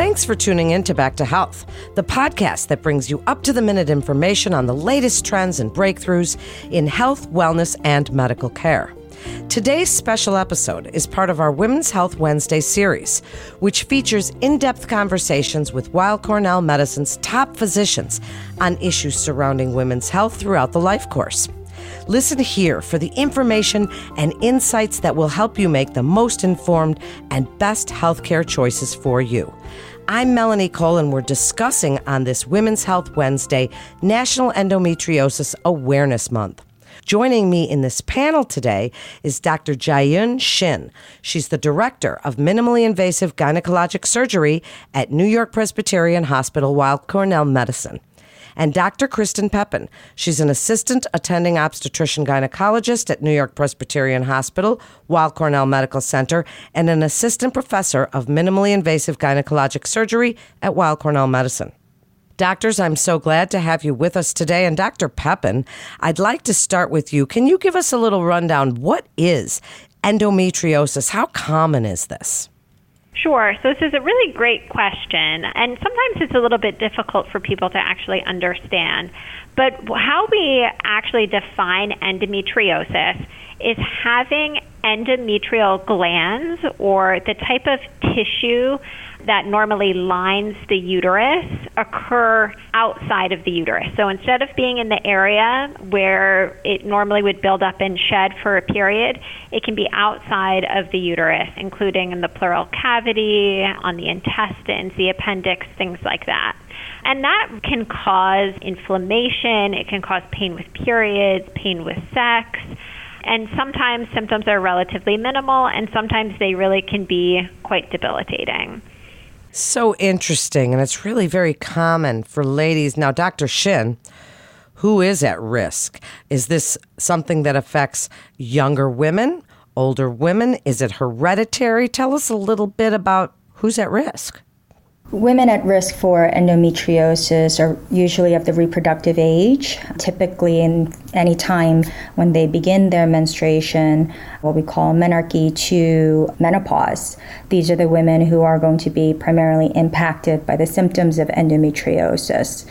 Thanks for tuning in to Back to Health, the podcast that brings you up to the minute information on the latest trends and breakthroughs in health, wellness, and medical care. Today's special episode is part of our Women's Health Wednesday series, which features in depth conversations with Weill Cornell Medicine's top physicians on issues surrounding women's health throughout the life course. Listen here for the information and insights that will help you make the most informed and best healthcare choices for you. I'm Melanie Cole, and we're discussing on this Women's Health Wednesday National Endometriosis Awareness Month. Joining me in this panel today is Dr. Jaeyun Shin. She's the director of minimally invasive gynecologic surgery at New York Presbyterian Hospital, Weill Cornell Medicine and Dr. Kristen Pepin. She's an assistant attending obstetrician gynecologist at New York Presbyterian Hospital, Weill Cornell Medical Center, and an assistant professor of minimally invasive gynecologic surgery at Weill Cornell Medicine. Doctors, I'm so glad to have you with us today. And Dr. Pepin, I'd like to start with you. Can you give us a little rundown? What is endometriosis? How common is this? Sure. So this is a really great question, and sometimes it's a little bit difficult for people to actually understand. But how we actually define endometriosis is having endometrial glands or the type of tissue that normally lines the uterus occur outside of the uterus. So instead of being in the area where it normally would build up and shed for a period, it can be outside of the uterus, including in the pleural cavity, on the intestines, the appendix, things like that. And that can cause inflammation, it can cause pain with periods, pain with sex. And sometimes symptoms are relatively minimal, and sometimes they really can be quite debilitating. So interesting, and it's really very common for ladies. Now, Dr. Shin, who is at risk? Is this something that affects younger women, older women? Is it hereditary? Tell us a little bit about who's at risk. Women at risk for endometriosis are usually of the reproductive age, typically in any time when they begin their menstruation, what we call menarche to menopause. These are the women who are going to be primarily impacted by the symptoms of endometriosis.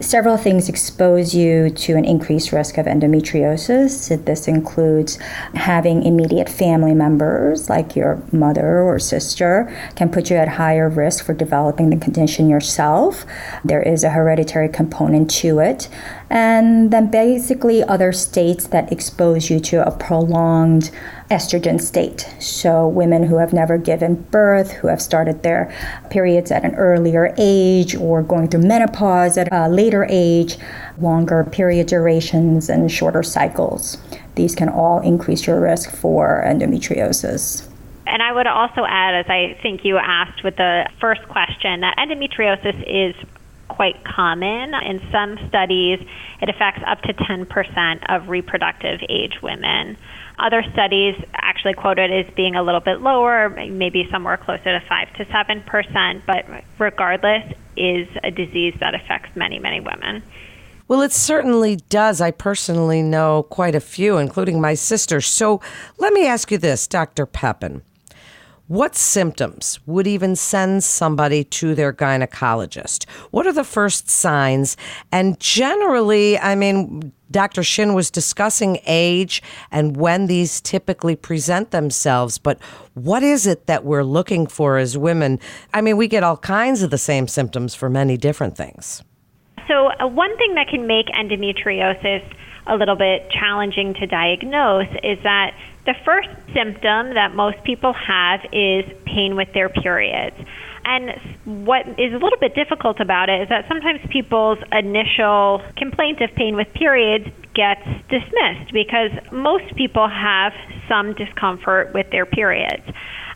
Several things expose you to an increased risk of endometriosis. This includes having immediate family members, like your mother or sister, can put you at higher risk for developing the condition yourself. There is a hereditary component to it and then basically other states that expose you to a prolonged estrogen state. So, women who have never given birth, who have started their periods at an earlier age, or going through menopause at a later age, longer period durations, and shorter cycles. These can all increase your risk for endometriosis. And I would also add, as I think you asked with the first question, that endometriosis is quite common. In some studies, it affects up to 10% of reproductive age women. Other studies actually quote it as being a little bit lower, maybe somewhere closer to 5 to 7%, but regardless, is a disease that affects many, many women. Well, it certainly does. I personally know quite a few, including my sister. So let me ask you this, Dr. Pepin. What symptoms would even send somebody to their gynecologist? What are the first signs? And generally, I mean, Dr. Shin was discussing age and when these typically present themselves, but what is it that we're looking for as women? I mean, we get all kinds of the same symptoms for many different things. So, uh, one thing that can make endometriosis a little bit challenging to diagnose is that the first symptom that most people have is pain with their periods. And what is a little bit difficult about it is that sometimes people's initial complaint of pain with periods gets dismissed because most people have some discomfort with their periods.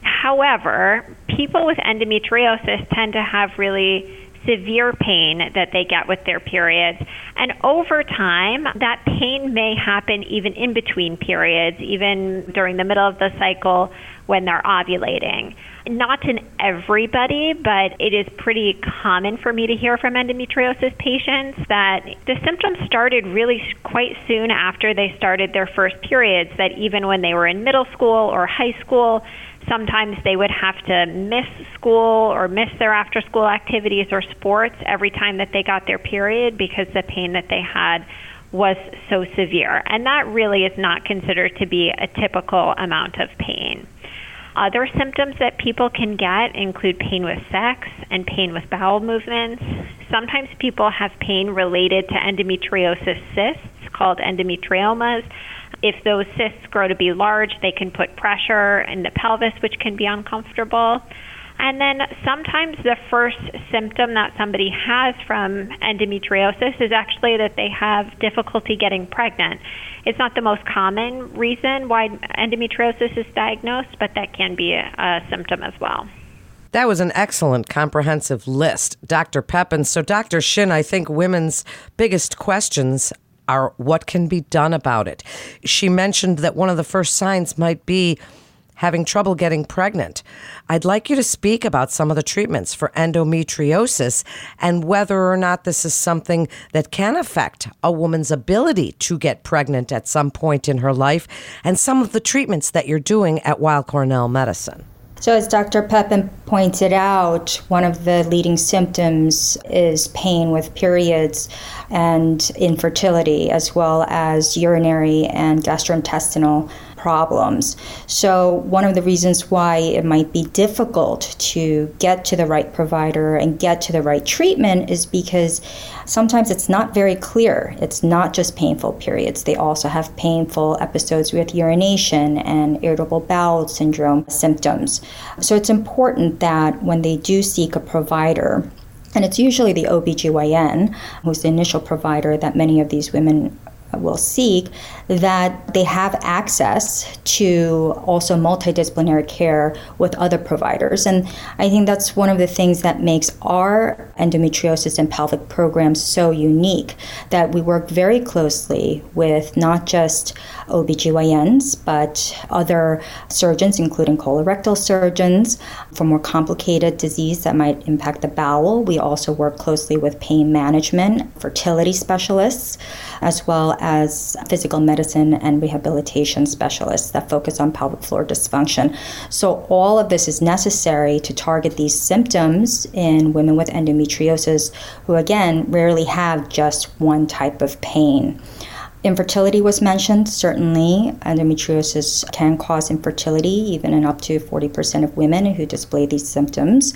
However, people with endometriosis tend to have really severe pain that they get with their periods. And over time, that pain may happen even in between periods, even during the middle of the cycle when they're ovulating. Not in everybody, but it is pretty common for me to hear from endometriosis patients that the symptoms started really quite soon after they started their first periods, that even when they were in middle school or high school, Sometimes they would have to miss school or miss their after school activities or sports every time that they got their period because the pain that they had was so severe. And that really is not considered to be a typical amount of pain. Other symptoms that people can get include pain with sex and pain with bowel movements. Sometimes people have pain related to endometriosis cysts called endometriomas. If those cysts grow to be large, they can put pressure in the pelvis, which can be uncomfortable. And then sometimes the first symptom that somebody has from endometriosis is actually that they have difficulty getting pregnant. It's not the most common reason why endometriosis is diagnosed, but that can be a, a symptom as well. That was an excellent comprehensive list, Dr. Pepin. So, Dr. Shin, I think women's biggest questions are what can be done about it. She mentioned that one of the first signs might be having trouble getting pregnant. I'd like you to speak about some of the treatments for endometriosis and whether or not this is something that can affect a woman's ability to get pregnant at some point in her life and some of the treatments that you're doing at Weill Cornell Medicine. So, as Dr. Pepin pointed out, one of the leading symptoms is pain with periods and infertility, as well as urinary and gastrointestinal problems. So, one of the reasons why it might be difficult to get to the right provider and get to the right treatment is because sometimes it's not very clear. It's not just painful periods, they also have painful episodes with urination and irritable bowel syndrome symptoms. So, it's important that when they do seek a provider, and it's usually the OBGYN who's the initial provider that many of these women Uh, will seek that they have access to also multidisciplinary care with other providers. And I think that's one of the things that makes our endometriosis and pelvic program so unique that we work very closely with not just OBGYNs, but other surgeons, including colorectal surgeons, for more complicated disease that might impact the bowel. We also work closely with pain management, fertility specialists, as well as physical medicine and rehabilitation specialists that focus on pelvic floor dysfunction. So, all of this is necessary to target these symptoms in women with endometriosis who, again, rarely have just one type of pain. Infertility was mentioned. Certainly, endometriosis can cause infertility, even in up to 40% of women who display these symptoms.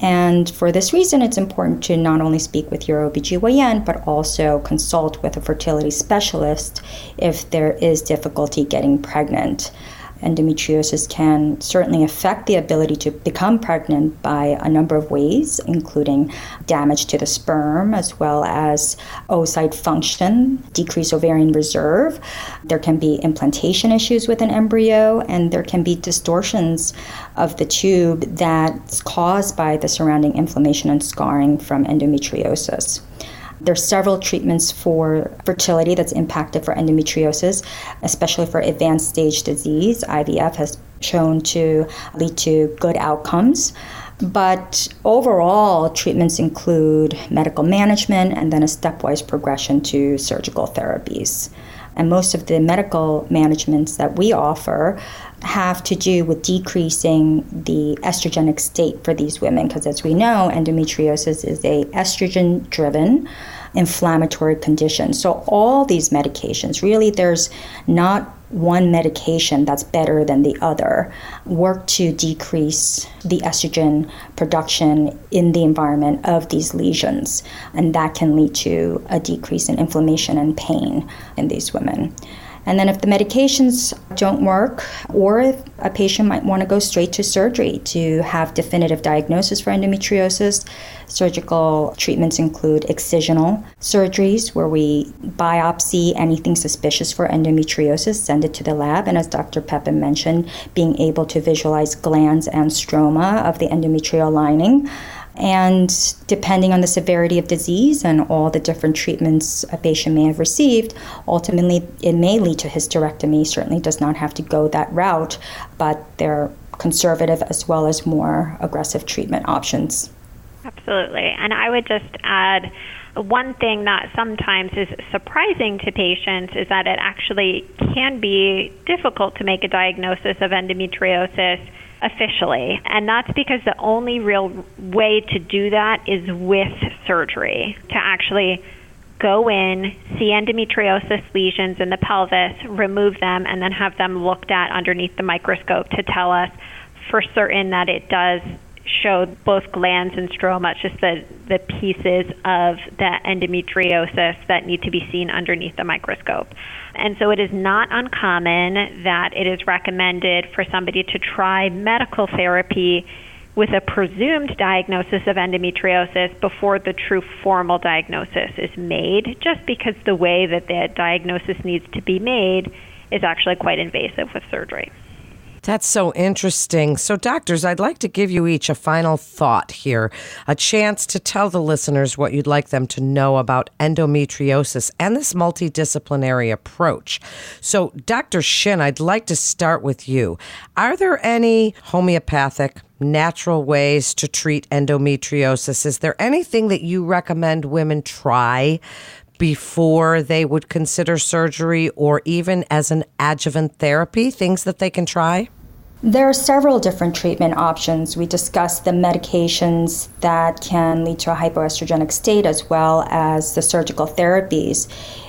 And for this reason, it's important to not only speak with your OBGYN, but also consult with a fertility specialist if there is difficulty getting pregnant endometriosis can certainly affect the ability to become pregnant by a number of ways, including damage to the sperm as well as oocyte function, decreased ovarian reserve. There can be implantation issues with an embryo, and there can be distortions of the tube that's caused by the surrounding inflammation and scarring from endometriosis. There's several treatments for fertility that's impacted for endometriosis, especially for advanced stage disease. IVF has shown to lead to good outcomes. But overall, treatments include medical management and then a stepwise progression to surgical therapies. And most of the medical managements that we offer have to do with decreasing the estrogenic state for these women because as we know endometriosis is a estrogen driven inflammatory condition. So all these medications really there's not one medication that's better than the other work to decrease the estrogen production in the environment of these lesions. And that can lead to a decrease in inflammation and pain in these women and then if the medications don't work, or if a patient might want to go straight to surgery to have definitive diagnosis for endometriosis, surgical treatments include excisional surgeries where we biopsy anything suspicious for endometriosis, send it to the lab, and as Dr. Pepin mentioned, being able to visualize glands and stroma of the endometrial lining. And depending on the severity of disease and all the different treatments a patient may have received, ultimately it may lead to hysterectomy. Certainly does not have to go that route, but there are conservative as well as more aggressive treatment options. Absolutely. And I would just add one thing that sometimes is surprising to patients is that it actually can be difficult to make a diagnosis of endometriosis officially. And that's because the only real way to do that is with surgery to actually go in, see endometriosis lesions in the pelvis, remove them, and then have them looked at underneath the microscope to tell us for certain that it does show both glands and stroma, just the, the pieces of the endometriosis that need to be seen underneath the microscope. And so it is not uncommon that it is recommended for somebody to try medical therapy with a presumed diagnosis of endometriosis before the true formal diagnosis is made, just because the way that the diagnosis needs to be made is actually quite invasive with surgery. That's so interesting. So, doctors, I'd like to give you each a final thought here, a chance to tell the listeners what you'd like them to know about endometriosis and this multidisciplinary approach. So, Dr. Shin, I'd like to start with you. Are there any homeopathic, natural ways to treat endometriosis? Is there anything that you recommend women try before they would consider surgery or even as an adjuvant therapy, things that they can try? There are several different treatment options. We discussed the medications that can lead to a hypoestrogenic state as well as the surgical therapies.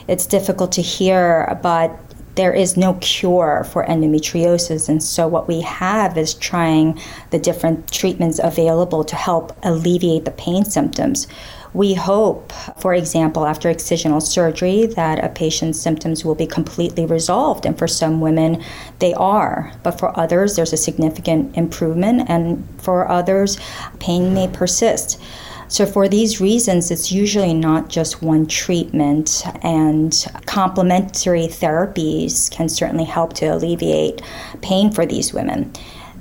It's difficult to hear, but there is no cure for endometriosis. And so, what we have is trying the different treatments available to help alleviate the pain symptoms. We hope, for example, after excisional surgery, that a patient's symptoms will be completely resolved. And for some women, they are. But for others, there's a significant improvement. And for others, pain may persist. So, for these reasons, it's usually not just one treatment, and complementary therapies can certainly help to alleviate pain for these women.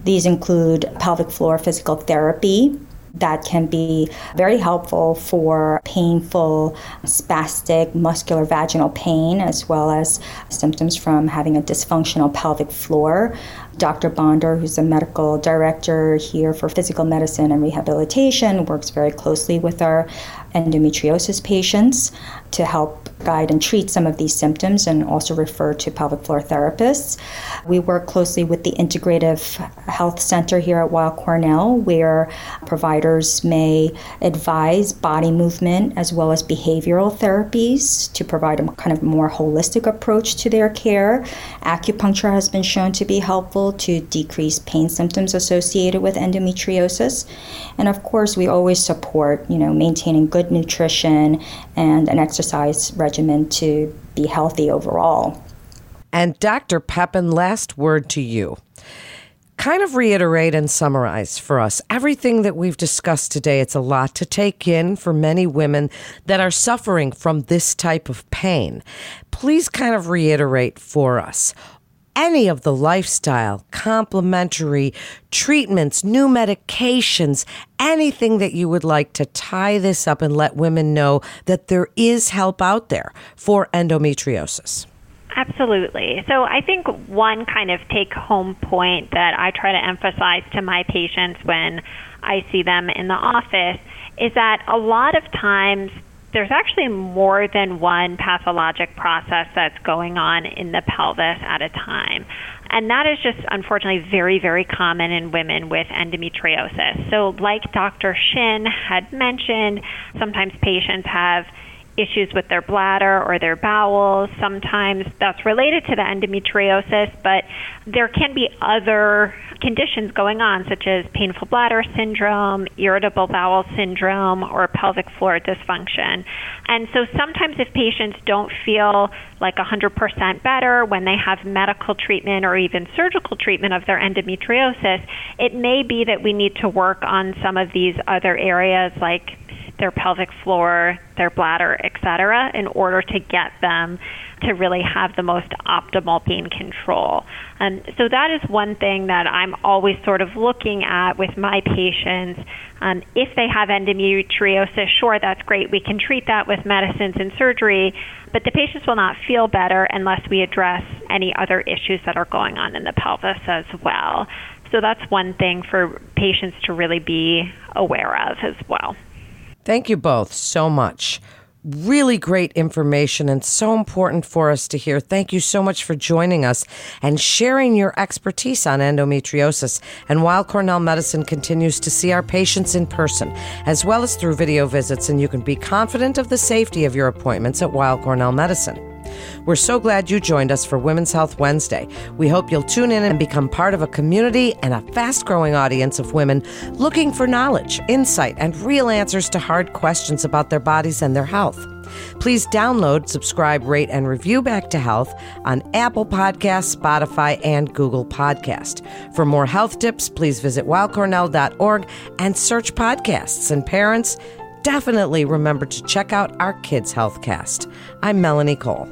These include pelvic floor physical therapy, that can be very helpful for painful, spastic, muscular vaginal pain, as well as symptoms from having a dysfunctional pelvic floor. Dr. Bonder, who's the medical director here for physical medicine and rehabilitation, works very closely with our endometriosis patients to help guide and treat some of these symptoms and also refer to pelvic floor therapists. We work closely with the Integrative Health Center here at Weill Cornell, where providers may advise body movement as well as behavioral therapies to provide a kind of more holistic approach to their care. Acupuncture has been shown to be helpful to decrease pain symptoms associated with endometriosis. And of course, we always support, you know, maintaining good nutrition and an exercise regimen to be healthy overall. And Dr. Pepin, last word to you. Kind of reiterate and summarize for us everything that we've discussed today. It's a lot to take in for many women that are suffering from this type of pain. Please kind of reiterate for us any of the lifestyle, complementary treatments, new medications, anything that you would like to tie this up and let women know that there is help out there for endometriosis. Absolutely. So I think one kind of take home point that I try to emphasize to my patients when I see them in the office is that a lot of times there's actually more than one pathologic process that's going on in the pelvis at a time. And that is just unfortunately very, very common in women with endometriosis. So, like Dr. Shin had mentioned, sometimes patients have issues with their bladder or their bowels. Sometimes that's related to the endometriosis, but there can be other conditions going on, such as painful bladder syndrome, irritable bowel syndrome, or pelvic floor dysfunction. And so sometimes, if patients don't feel like 100% better when they have medical treatment or even surgical treatment of their endometriosis, it may be that we need to work on some of these other areas like their pelvic floor, their bladder, etc., in order to get them to really have the most optimal pain control. And so that is one thing that I'm always sort of looking at with my patients. Um, if they have endometriosis, sure, that's great. We can treat that with medicines and surgery, but the patients will not feel better unless we address any other issues that are going on in the pelvis as well. So that's one thing for patients to really be aware of as well. Thank you both so much. really great information and so important for us to hear. Thank you so much for joining us and sharing your expertise on endometriosis. And Weill Cornell Medicine continues to see our patients in person as well as through video visits, and you can be confident of the safety of your appointments at Weill Cornell Medicine. We're so glad you joined us for Women's Health Wednesday. We hope you'll tune in and become part of a community and a fast growing audience of women looking for knowledge, insight, and real answers to hard questions about their bodies and their health. Please download, subscribe, rate, and review Back to Health on Apple Podcasts, Spotify, and Google Podcast. For more health tips, please visit weillcornell.org and search podcasts. And parents, definitely remember to check out our Kids Healthcast. I'm Melanie Cole.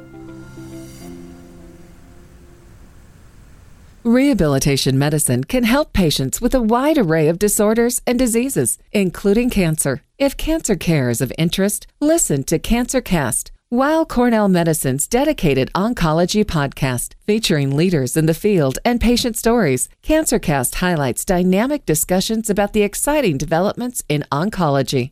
Rehabilitation medicine can help patients with a wide array of disorders and diseases, including cancer. If cancer care is of interest, listen to CancerCast, Weill Cornell Medicine's dedicated oncology podcast featuring leaders in the field and patient stories. CancerCast highlights dynamic discussions about the exciting developments in oncology.